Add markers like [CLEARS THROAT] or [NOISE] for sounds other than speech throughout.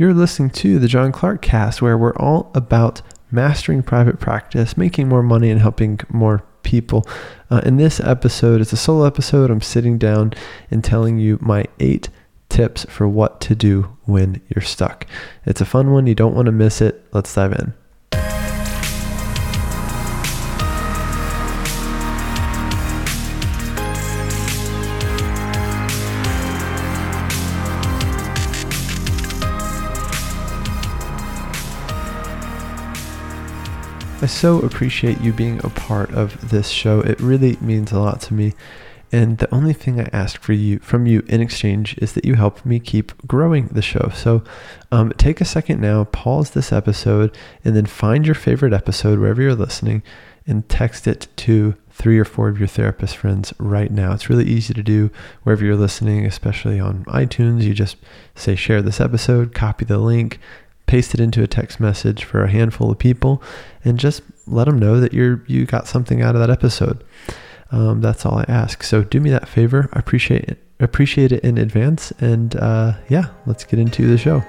You're listening to the John Clark cast, where we're all about mastering private practice, making more money, and helping more people. Uh, in this episode, it's a solo episode. I'm sitting down and telling you my eight tips for what to do when you're stuck. It's a fun one. You don't want to miss it. Let's dive in. I so appreciate you being a part of this show. It really means a lot to me. And the only thing I ask for you from you in exchange is that you help me keep growing the show. So um, take a second now, pause this episode, and then find your favorite episode wherever you're listening and text it to three or four of your therapist friends right now. It's really easy to do wherever you're listening, especially on iTunes. You just say, share this episode, copy the link, paste it into a text message for a handful of people and just let them know that you're you got something out of that episode. Um, that's all I ask. So do me that favor. I appreciate it. Appreciate it in advance. And uh, yeah, let's get into the show.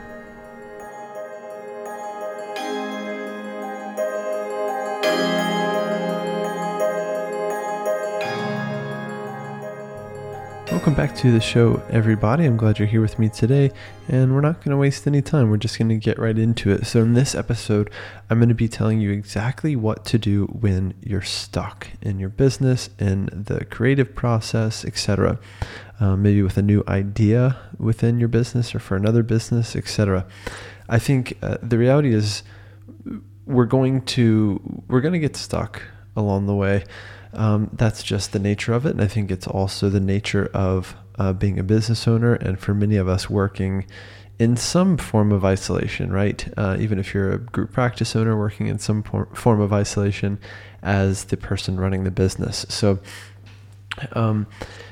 Welcome back to the show, everybody. I'm glad you're here with me today, and we're not going to waste any time. We're just going to get right into it. So, in this episode, I'm going to be telling you exactly what to do when you're stuck in your business, in the creative process, etc. Um, maybe with a new idea within your business or for another business, etc. I think uh, the reality is we're going to we're going to get stuck along the way. Um, that's just the nature of it. And I think it's also the nature of uh, being a business owner and for many of us working in some form of isolation, right? Uh, even if you're a group practice owner working in some form of isolation as the person running the business. So um,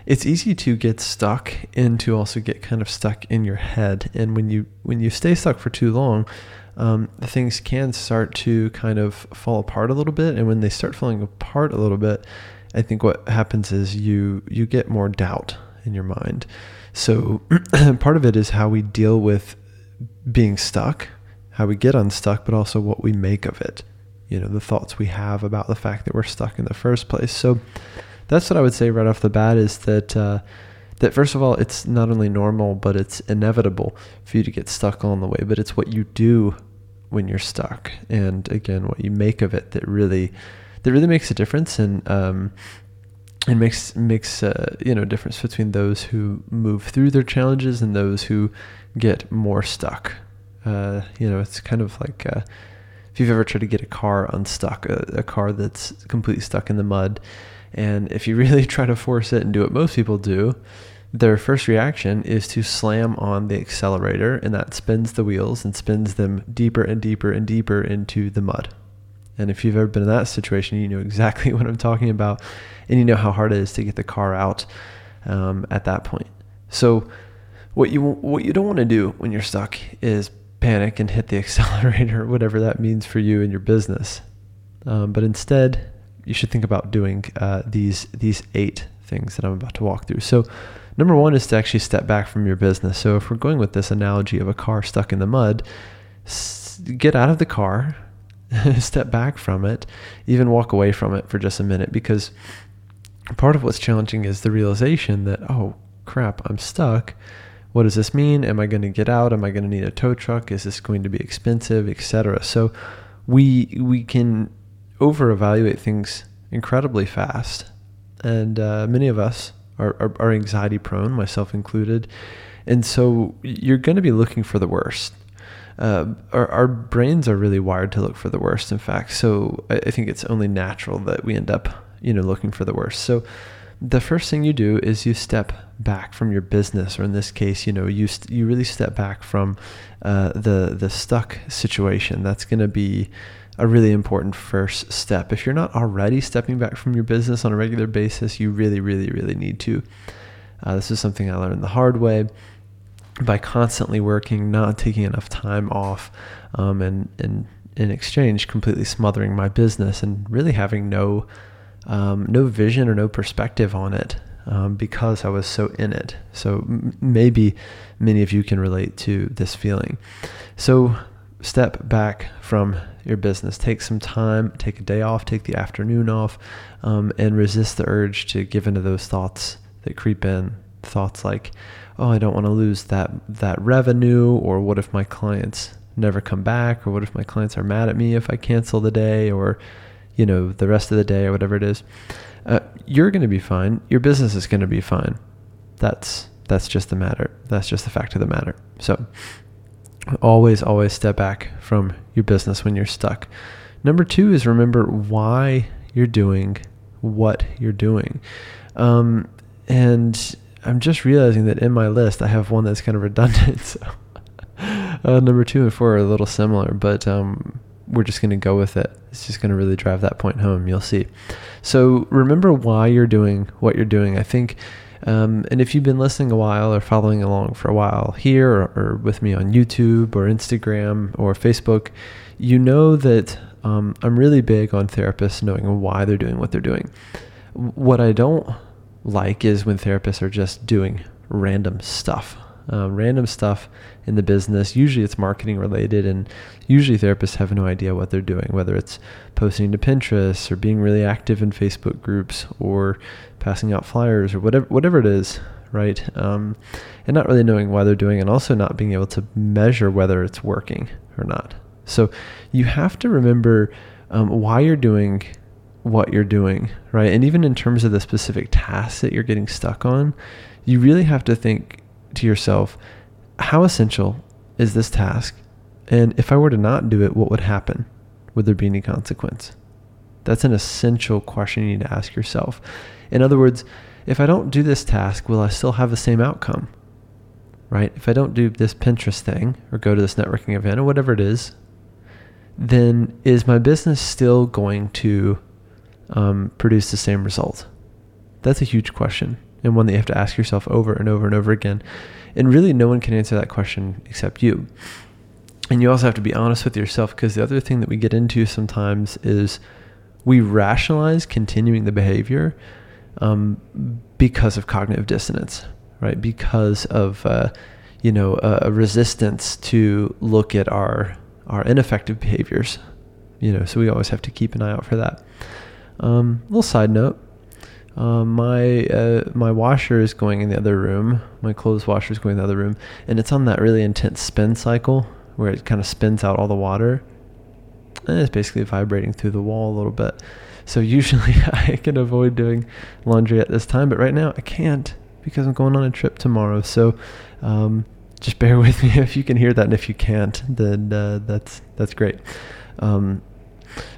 it's easy to get stuck and to also get kind of stuck in your head. And when you when you stay stuck for too long, um, things can start to kind of fall apart a little bit. And when they start falling apart a little bit, I think what happens is you you get more doubt in your mind. So [CLEARS THROAT] part of it is how we deal with being stuck, how we get unstuck, but also what we make of it. You know, the thoughts we have about the fact that we're stuck in the first place. So that's what I would say right off the bat is that uh, that first of all, it's not only normal, but it's inevitable for you to get stuck along the way. But it's what you do when you're stuck, and again, what you make of it that really that really makes a difference, and um, it makes makes uh, you know difference between those who move through their challenges and those who get more stuck. Uh, you know, it's kind of like uh, if you've ever tried to get a car unstuck, a, a car that's completely stuck in the mud and if you [LAUGHS] really try to force it and do what most people do, their first reaction is to slam on the accelerator, and that spins the wheels and spins them deeper and deeper and deeper into the mud. And if you've ever been in that situation, you know [LAUGHS] exactly what I'm talking about, and you know how hard it is to get the car out um, at that point. So, what you what you don't want to do when you're stuck is panic and hit the [LAUGHS] accelerator, whatever that means for you and your business. Um, but instead, you should think about doing uh, these these eight things that I'm about to walk through. So, number one is to actually step back from your business. So, if we're going with this analogy of a car stuck in the mud, get out of the car, [LAUGHS] step back from it, even walk away from it for just a minute, because part of what's challenging is the realization that oh crap, I'm stuck. What does this mean? Am I going to get out? Am I going to need a tow truck? Is this going to be expensive, etc. So, we we can over evaluate things incredibly fast. And uh, many of us are, are, are anxiety prone, myself included. And so you're going to be looking for the worst. Uh, our, our, brains are really wired to look for the worst, in fact. So I, I, think it's only natural that we end up, you know, looking for the worst. So the first thing you do is you step back from your business, or in this case, you know, you st- you really step back from uh, the the stuck situation. That's going to be a really important first step. If you're not already stepping back from your business on a regular basis, you really, really, really need to. Uh, this is something I learned the hard way by constantly working, not taking enough time off, um, and, and in exchange, completely smothering my business and really having no um, no vision or no perspective on it. um, because I was so in it. So m- maybe many of you can relate to this feeling. So step back from your business. Take some time, take a day off, take the afternoon off, um, and resist the urge to give into those thoughts that creep in. Thoughts like, "Oh, I don't want to lose that that revenue," or "What if my clients never come back?" or "What if my clients are mad at me if I cancel the day?" or you know the rest of the day or whatever it is. Uh, you're going to be fine. Your business is going to be fine. That's that's just the matter. That's just the fact of the matter. So always, always step back from your business when you're stuck. Number two is remember why you're doing what you're doing. Um, and I'm just realizing that in my list, I have one that's kind of redundant. [LAUGHS] So uh, number two and four are a little similar, but um, we're just going to go with it. It's just going to really drive that point home. You'll see. So remember why you're doing what you're doing. I think um, and if you've been listening a while or following along for a while here or, or with me on YouTube or Instagram or Facebook, you know that um, I'm really big on therapists knowing why they're doing what they're doing. What I don't like is when therapists are just doing random stuff. Uh, random stuff in the business. Usually it's marketing related, and usually therapists have no idea what they're doing, whether it's posting to Pinterest or being really active in Facebook groups or passing out flyers or whatever whatever it is, right? Um, and not really knowing why they're doing, and also not being able to measure whether it's working or not. So you have to remember um, why you're doing what you're doing, right? And even in terms of the specific tasks that you're getting stuck on, you really have to think to yourself, how essential is this task? And if I were to not do it, what would happen? Would there be any consequence? That's an essential question you need to ask yourself. In other words, if I don't do this task, will I still have the same outcome? Right? If I don't do this Pinterest thing or go to this networking event or whatever it is, then is my business still going to um, produce the same result? That's a huge question and one that you have to ask yourself over and over and over again. And really, no one can answer that question except you. And you also have to be honest with yourself because the other thing that we get into sometimes is we rationalize continuing the behavior um, because of cognitive dissonance, right? Because of uh, you know a, a, resistance to look at our our ineffective behaviors. You know, so we always have to keep an eye out for that. Um, little side note: uh, my uh, my washer is going in the other room. My clothes washer is going in the other room, and it's on that really intense spin cycle where it kind of spins out all the water, and it's basically vibrating through the wall a little bit. So usually [LAUGHS] I can avoid doing laundry at this time, but right now I can't because I'm going on a trip tomorrow. So um, just [LAUGHS] bear with me if you can hear that, and if you can't, then uh, that's that's great. Um,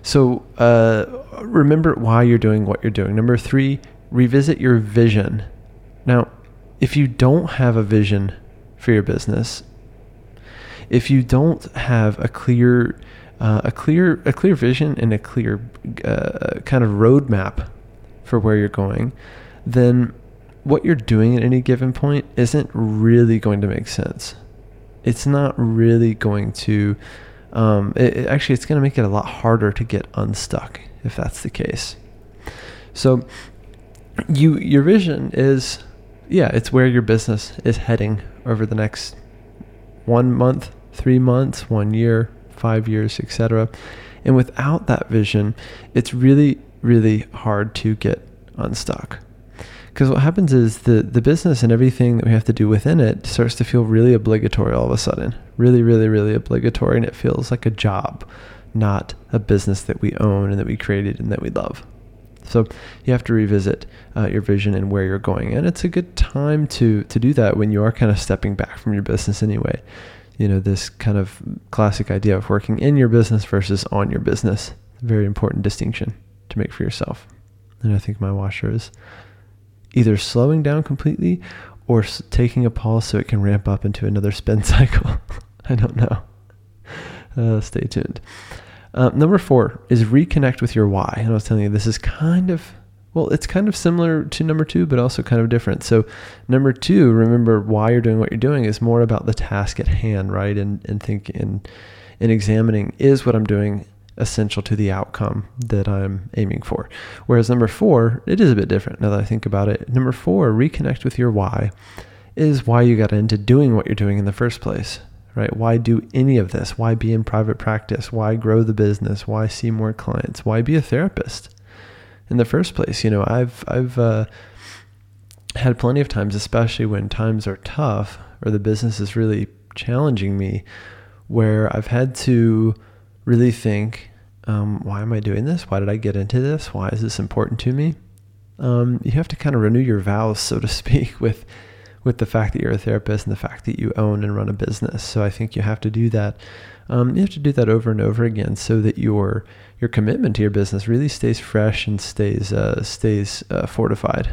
so uh, remember why you're doing what you're doing. Number three, revisit your vision. Now, if you don't have a vision for your business, if you don't have a clear uh, a clear a clear vision and a clear uh, kind of roadmap for where you're going, then what you're doing at any given point isn't really going to make sense. It's not really going to. Um, it, it actually, it's going to make it a lot harder to get unstuck if that's the case. So, you your vision is, yeah, it's where your business is heading over the next one month, three months, one year, five years, etc. And without that vision, it's really, really hard to get unstuck. Because what happens is the, the business and everything that we have to do within it starts to feel really obligatory all of a sudden. Really, really, really obligatory. And it feels like a job, not a business that we own and that we created and that we love. So you have to revisit uh, your vision and where you're going. And it's a good time to, to do that when you are kind of stepping back from your business anyway you know, this kind of classic idea of working in your business versus on your business. Very important distinction to make for yourself. And I think my washer is either slowing down completely or taking a pause so it can ramp up into another spin [LAUGHS] cycle. I don't know. Uh, stay tuned. Uh, number four is reconnect with your why. And I was telling you, this is kind of well, it's kind of similar to number two, but also kind of different. So, number two, remember why you're doing what you're doing is more about the task at hand, right? And and think and and examining is what I'm doing essential to the outcome that I'm aiming for. Whereas number four, it is a bit different now that I think about it. Number four, reconnect with your why, is why you got into doing what you're doing in the first place, right? Why do any of this? Why be in private practice? Why grow the business? Why see more clients? Why be a therapist in the first place? You know, I've, I've, uh, had plenty of times, especially when times are tough or the business is really challenging me, where I've had to really think um, why am I doing this? Why did I get into this? Why is this important to me? Um, you have to kind of renew your vows, so to [LAUGHS] speak, with with the fact that you're a therapist and the fact that you own and run a business. So I think you have to do that. Um, you have to do that over and over again, so that your your commitment to your business really stays fresh and stays uh, stays uh, fortified.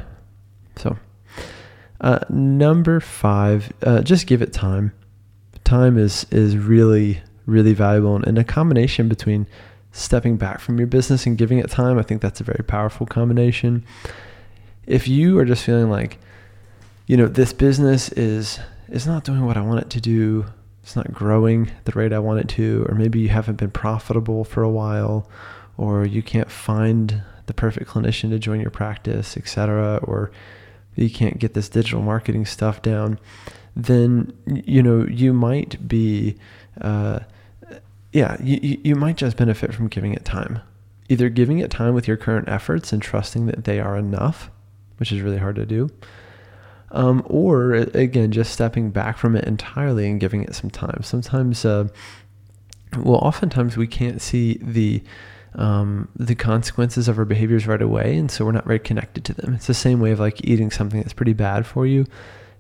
So uh, number five, uh, just give it time. Time is is really really valuable, and, and a combination between stepping back from your business and giving it time. I think that's a very powerful combination. If you are just feeling like, you know, this business is is not doing what I want it to do, it's not growing the rate I want it to, or maybe you haven't been profitable for a while, or you can't find the perfect clinician to join your practice, etc., or you can't get this digital marketing stuff down, then you know you might be. Uh, yeah, you, you might just benefit from giving it time. Either giving it time with your current efforts and trusting that they are enough, which is really hard to do, um, or again, just stepping back from it entirely and giving it some time. Sometimes, uh, well, oftentimes we can't see the um, the consequences of our behaviors right away, and so we're not very connected to them. It's the same way of like eating something that's pretty bad for you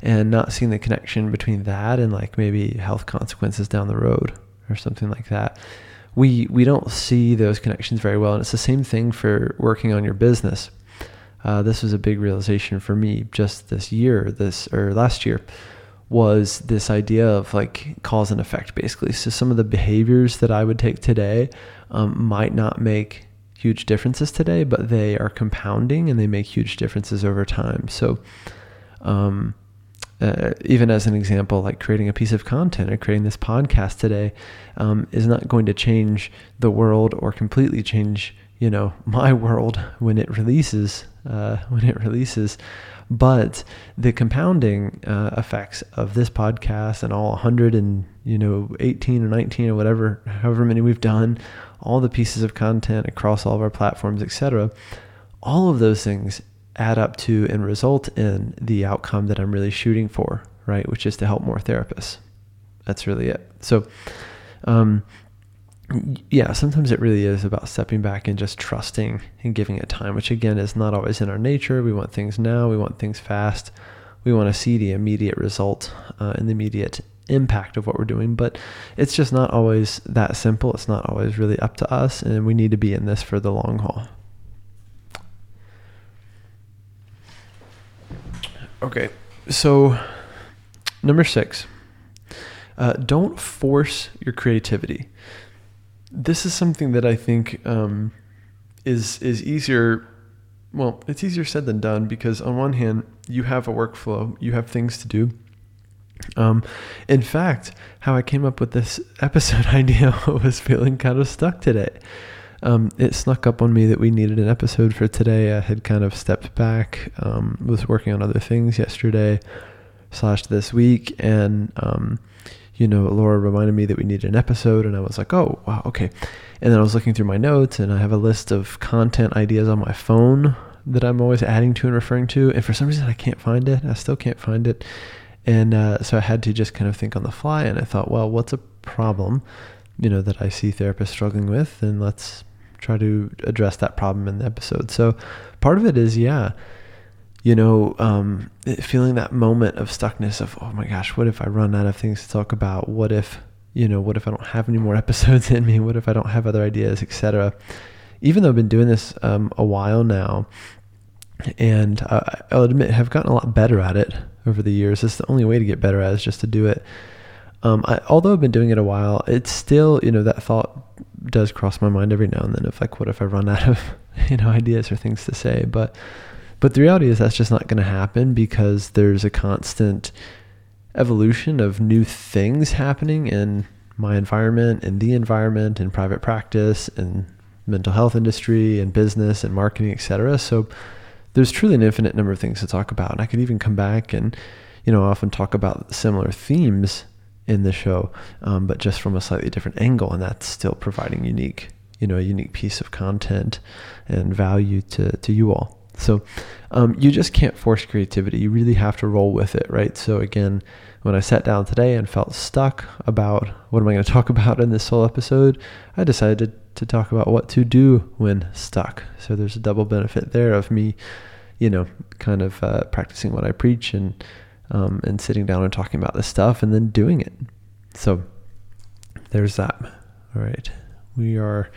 and not seeing the connection between that and like maybe health consequences down the road or something like that. We we don't see those connections very well, and it's the same thing for working on your business. Uh, this was a big realization for me just this year, this or last year, was this idea of like cause and effect, basically. So some of the behaviors that I would take today um, might not make huge differences today, but they are compounding and they make huge differences over time. So. Um, uh, even as an example, like creating a piece of content or creating this podcast today um, is not going to change the world or completely change, you know, [LAUGHS] my world when it releases. Uh, [LAUGHS] when it releases, but the compounding uh, effects of this podcast and all 100 and you know 18 or 19 or whatever, however many we've done, all the pieces of content across all of our platforms, etc. All of those things add up to and result in the outcome that I'm really shooting for, right? Which is to help more therapists. That's really it. So, um, yeah, sometimes it really is about stepping back and just trusting and giving it time, which again is not always in our nature. We want things now, we want things fast, we want to see the immediate result uh, and the immediate impact of what we're doing, but it's just not always that simple. It's not always really up to us, and we need to be in this for the long haul. Okay, so number six, uh, don't force your creativity. This is something that I think um, is is easier. Well, it's easier said than done because on one hand, you have a workflow, you have things to do. Um, in fact, how I came up with this [LAUGHS] episode [LAUGHS] idea was feeling kind of stuck today um, it snuck up on me that we needed an episode for today. I had kind of stepped back, um, was working on other things yesterday slash this week, and um, you know, Laura reminded me that we needed an episode, and I was like, oh wow, okay. And then I was looking through my notes, and I have a list of content ideas on my phone that I'm always adding to and referring to, and for some reason I can't find it. I still can't find it, and uh, so I had to just kind of think on the fly, and I thought, well, what's a problem? You know, that I see therapists struggling with, and let's try to address that problem in the episode. So part of it is, yeah, you know, um, feeling that moment of stuckness of, oh my gosh, what if I run out of things to talk about? What if, you know, what if I don't have any more [LAUGHS] episodes in me? What if I don't have other ideas, etc. Even though I've been doing this um, a while now, and uh, I'll admit have gotten a lot better at it over the years. It's the only way to get better at is just to do it. Um, I, although I've been doing it a while, it's still, you know, that thought does cross my mind every now and then of like, what if I run out of, [LAUGHS] you know, ideas or things to say? But, but the reality is that's just not going to happen because there's a constant evolution of new things happening in my environment and the environment and private practice and mental health industry and business and marketing, etc. So there's truly an infinite number of things to talk about. And I could even come back and, you know, often talk about similar themes in the show, um, but just from a slightly different angle. And that's still providing unique, you know, a unique piece of content and value to, to you all. So um, you just can't force creativity. You really have to roll with it, right? So again, when I sat down today and felt stuck about what am I going [LAUGHS] to talk about in this whole episode, I decided to talk about what to do when stuck. So there's a double benefit there of me, you know, kind of uh, practicing what I preach and um, and sitting down and talking about this stuff and then doing it. So there's that. All right, we are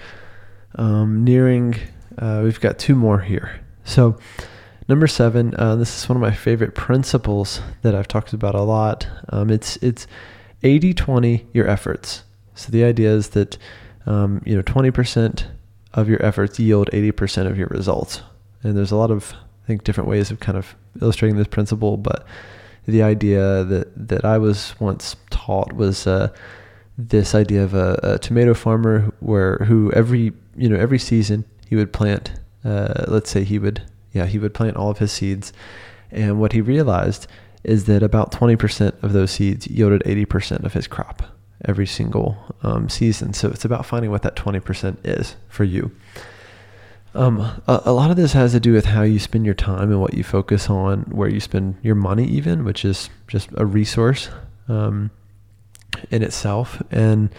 um, nearing. Uh, we've got two more here. So number seven, uh, this is one of my favorite principles that I've talked about a lot. Um, it's it's 80-20 your efforts. So the idea is that um, you know, 20% of your efforts yield 80% of your results. And there's a lot of, I think, different ways of kind of illustrating this principle, but the idea that, that I was once taught was uh, this idea of a, a, tomato farmer where who every you know every season he would plant uh, let's say he would yeah he would plant all of his seeds and what he realized is that about 20% of those seeds yielded 80% of his crop every single um, season. So it's about finding what that 20% is for you. Um, a, a, lot of this has to do with how you spend your time and what you focus on, where you spend your money, even, which is just a resource um, in itself. And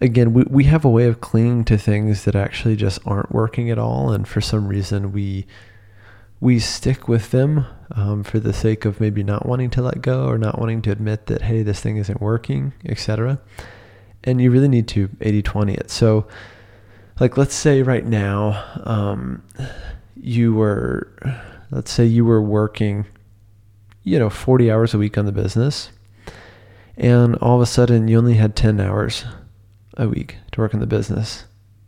again, we, we have a way of clinging to things that actually just aren't working at all. And for some reason, we we stick with them um, for the sake of maybe not wanting to let go or not wanting to admit that, hey, this thing isn't working, etc. And you really need to 80 20 it. So, like, let's say right now, um, you were, let's say you were working, you know, 40 hours a week on the business, and all of a sudden you only had 10 hours a week to work on the business.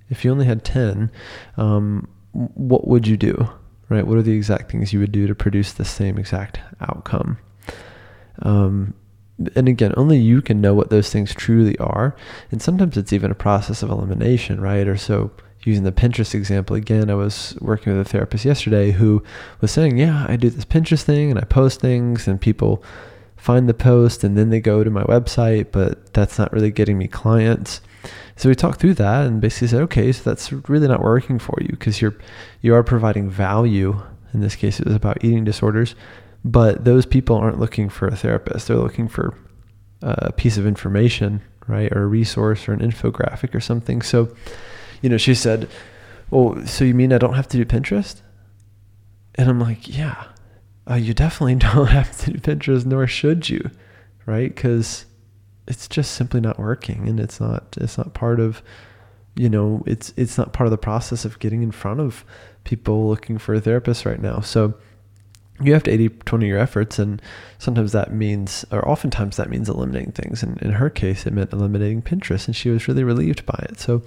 If you only had 10, um, what would you do? right? What are the exact things you would do to produce the same exact outcome? Um, and again, only you can know what those things truly are. And sometimes it's even a process of elimination, right? Or so, using the Pinterest example again, I was working with a therapist yesterday who was saying, Yeah, I do this Pinterest thing and I post things, and people find the post and then they go to my website, but that's not really getting me clients. So we talked through that and basically said, okay, so that's really not working for you because you're you are providing value. In this case, it was about eating disorders, but those people aren't looking for a therapist. They're looking for a piece of information, right, or a resource or an infographic or something. So, you know, she said, "Well, so you mean I don't have to do Pinterest?" And I'm like, "Yeah, uh, you definitely [LAUGHS] don't have to do Pinterest, nor should you, right? Because it's just simply not working and it's not it's not part of you know it's it's not part of the process of getting in front of people looking for a therapist right now so you have to 80 20 your efforts and sometimes that means or oftentimes that means eliminating things and in her case it meant eliminating pinterest and she was really relieved by it so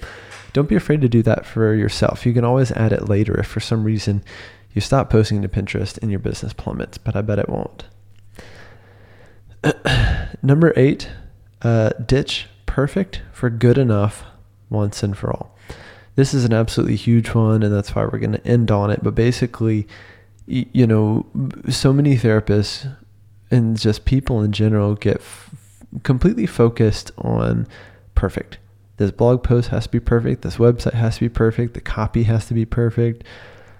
don't be afraid to do that for yourself you can always add it later if for some reason you stop posting to pinterest and your business plummets but i bet it won't [CLEARS THROAT] number eight uh, ditch perfect for good enough once and for all. This is an absolutely huge one, and that's why we're going to end on it. But basically, you know, so many therapists and just people in general get f- completely focused on perfect. This blog post has to be perfect. This website has to be perfect. The copy has to be perfect.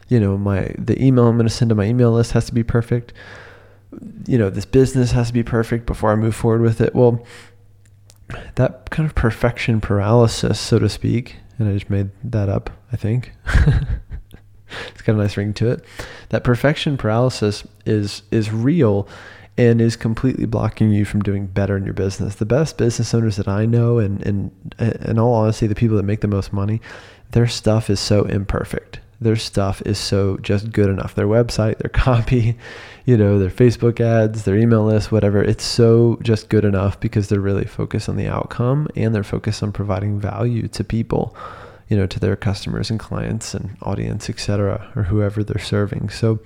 You know, my the email I'm going to send to my email list has to be perfect. You know, this business has to be perfect before I move forward with it. Well, that kind of perfection paralysis, so to speak, and I just made that up, I think. [LAUGHS] [LAUGHS] it's got a nice ring to it. That perfection paralysis is is real and is completely blocking you from doing better in your business. The best business owners that I know and and in all honesty, the people that make the most money, their stuff is so imperfect their stuff is so just good enough. Their website, their [LAUGHS] copy, you know, their Facebook ads, their email list, whatever. It's so just good enough because they're really focused on the outcome and they're focused on providing value to people, you know, to their customers and clients and audience, etc., or whoever they're serving. So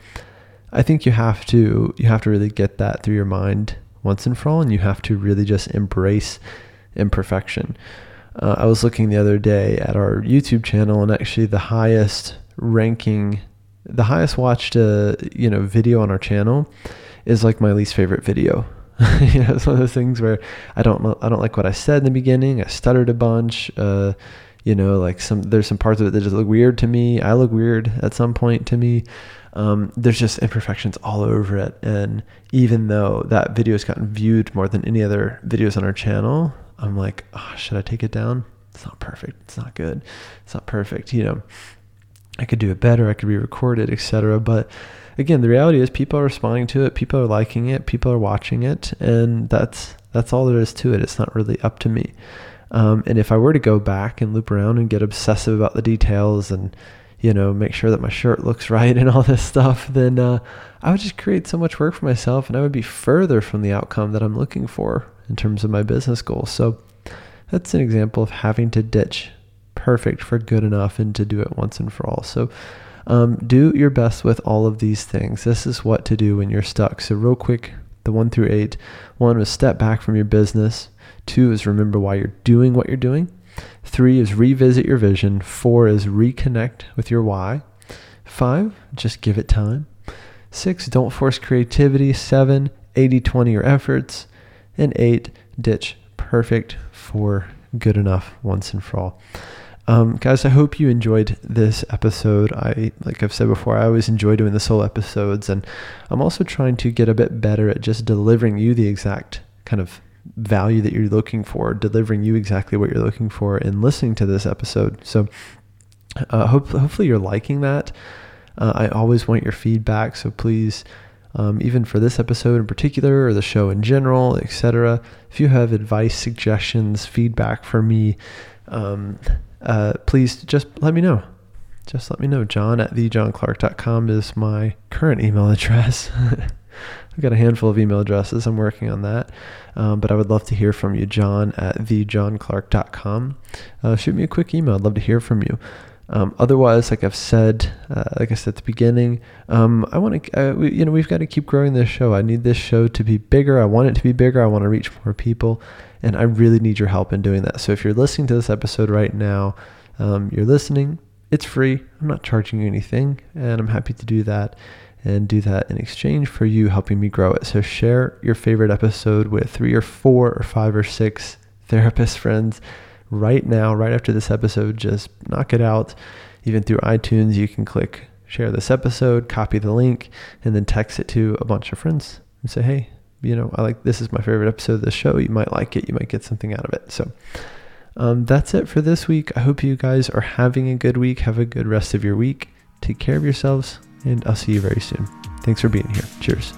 I think you have to you have to really get that through your mind once and for all and you have to really just embrace imperfection. Uh, I was looking the other day at our YouTube channel, and actually the highest ranking, the highest watched, uh, you know, video on our channel is like my least favorite video. [LAUGHS] you know, it's one of those things where I don't, I don't like what I said in the beginning. I stuttered a bunch. Uh, you know, like some there's some parts of it that just look weird to me. I look weird at some point to me. Um, there's just imperfections all over it, and even though that video has gotten viewed more than any other videos on our channel, I'm like, oh, should I take it down? It's not perfect. It's not good. It's not perfect. You know, I could do it better. I could re-record it, etc. But again, the reality is people are responding to it. People are liking it. People are watching it, and that's that's all there is to it. It's not really up to me. Um, and if I were to go back and loop around and get obsessive about the details and you know make sure that my shirt looks [LAUGHS] right and all this stuff, then uh, I would just create so much work for myself, and I would be further from the outcome that I'm looking for in terms of my business goals. So that's an example of having to ditch perfect for good enough and to do it once and for all. So um, do your best with all of these things. This is what to do when you're stuck. So, real quick, the one through eight. One was step back from your business. Two is remember why you're doing what you're doing. Three is revisit your vision. Four is reconnect with your why. Five, just give it time. Six, don't force creativity. Seven, 80 20 your efforts. And eight, ditch perfect for good enough once and for all. Um, guys, I hope you enjoyed this episode. I, like I've said before, I always enjoy doing the solo episodes, and I'm also trying to get a bit better at just delivering you the exact kind of value that you're looking for, delivering you exactly what you're looking for in listening to this episode. So, uh, hope, hopefully, you're liking that. Uh, I always want your feedback, so please um, even for this episode in particular or the show in general, etc. If you have advice, suggestions, feedback for me, um, uh, please just let me know. Just let me know. John at thejohnclark.com is my current email address. [LAUGHS] I've got a handful of email addresses. I'm working on that. Um, but I would love to hear from you, John at thejohnclark.com. Uh, shoot me a quick email. I'd love to hear from you. Um, otherwise, like I've said, uh, like I said at the beginning, um, I want to, uh, you know, we've got to keep growing this show. I need this show to be bigger. I want it to be bigger. I want to reach more people, and I really need your help in doing that. So if you're listening to this episode right now, um, you're listening. It's free. I'm not charging you anything, and I'm happy to do that and do that in exchange for you helping me grow it. So share your favorite episode with three or four or five or six therapist friends right now, right after this episode. Just knock it out. Even through iTunes, you can click share this episode, copy the link, and then text it to a bunch of friends and say, hey, you know, I like this is my favorite episode of the show. You might like it. You might get something out of it. So um, that's it for this week. I hope you guys are having a good week. Have a good rest of your week. Take care of yourselves, and I'll see you very soon. Thanks for being here. Cheers.